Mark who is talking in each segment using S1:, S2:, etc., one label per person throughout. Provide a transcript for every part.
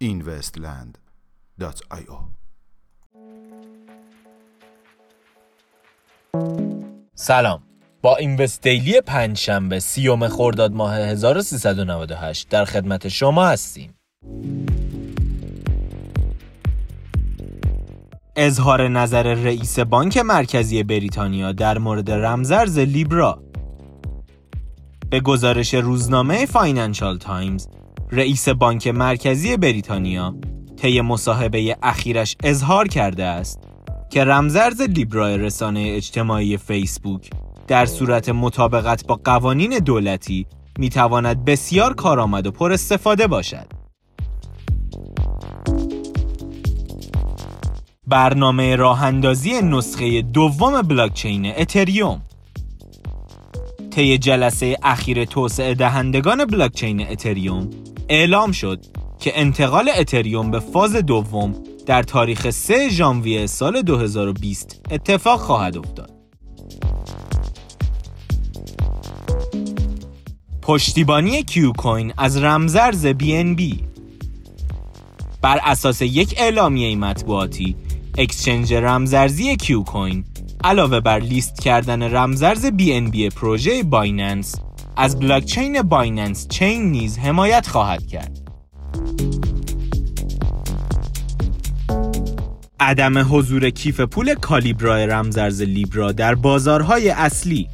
S1: investland.io
S2: سلام. با اینوست دیلی پنج شنبه سیوم خرداد ماه 1398 در خدمت شما هستیم. اظهار نظر رئیس بانک مرکزی بریتانیا در مورد رمزرز لیبرا به گزارش روزنامه فاینانشال تایمز رئیس بانک مرکزی بریتانیا طی مصاحبه اخیرش اظهار کرده است که رمزارز لیبرا رسانه اجتماعی فیسبوک در صورت مطابقت با قوانین دولتی می تواند بسیار کارآمد و پر استفاده باشد. برنامه راه اندازی نسخه دوم بلاکچین اتریوم طی جلسه اخیر توسعه دهندگان بلاکچین اتریوم اعلام شد که انتقال اتریوم به فاز دوم در تاریخ 3 ژانویه سال 2020 اتفاق خواهد افتاد. پشتیبانی KuCoin از رمزارز بی بر اساس یک اعلامیه مطبوعاتی exchange رمزارزی KuCoin علاوه بر لیست کردن رمزارز بی پروژه Binance از بلاکچین Binance Chain نیز حمایت خواهد کرد. عدم حضور کیف پول Calibra رمزارز Libra در بازارهای اصلی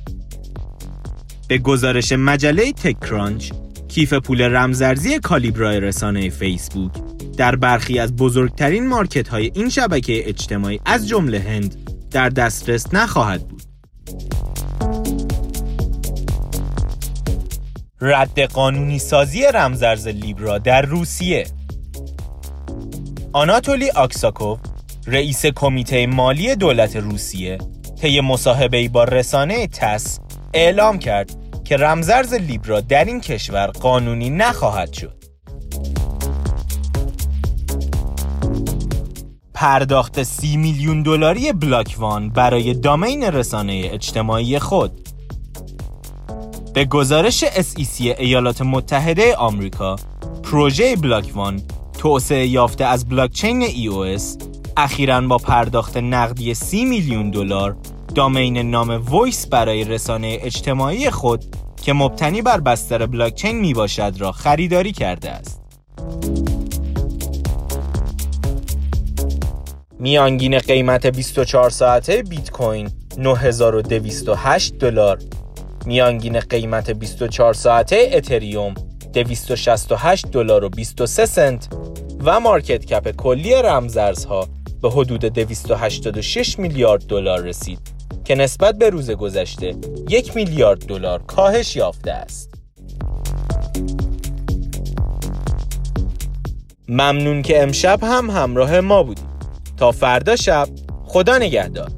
S2: به گزارش مجله کرانچ کیف پول رمزارزی Calibra رسانه فیسبوک در برخی از بزرگترین مارکت های این شبکه اجتماعی از جمله هند در دسترس نخواهد بود. رد قانونی سازی رمزرز لیبرا در روسیه آناتولی آکساکوف رئیس کمیته مالی دولت روسیه طی مصاحبه با رسانه تس اعلام کرد که رمزرز لیبرا در این کشور قانونی نخواهد شد. پرداخت سی میلیون دلاری بلاکوان برای دامین رسانه اجتماعی خود به گزارش SEC ایالات متحده آمریکا پروژه Block.one توسعه یافته از بلاکچین EOS اخیرا با پرداخت نقدی 30 میلیون دلار domain نام Voice برای رسانه اجتماعی خود که مبتنی بر بستر بلاکچین می باشد را خریداری کرده است. میانگین قیمت 24 ساعته بیت کوین 9208 دلار میانگین قیمت 24 ساعته اتریوم 268 دلار و 23 سنت و مارکت کپ کلی رمزارزها به حدود 286 میلیارد دلار رسید که نسبت به روز گذشته یک میلیارد دلار کاهش یافته است. ممنون که امشب هم همراه ما بودید. تا فردا شب خدا نگهدار.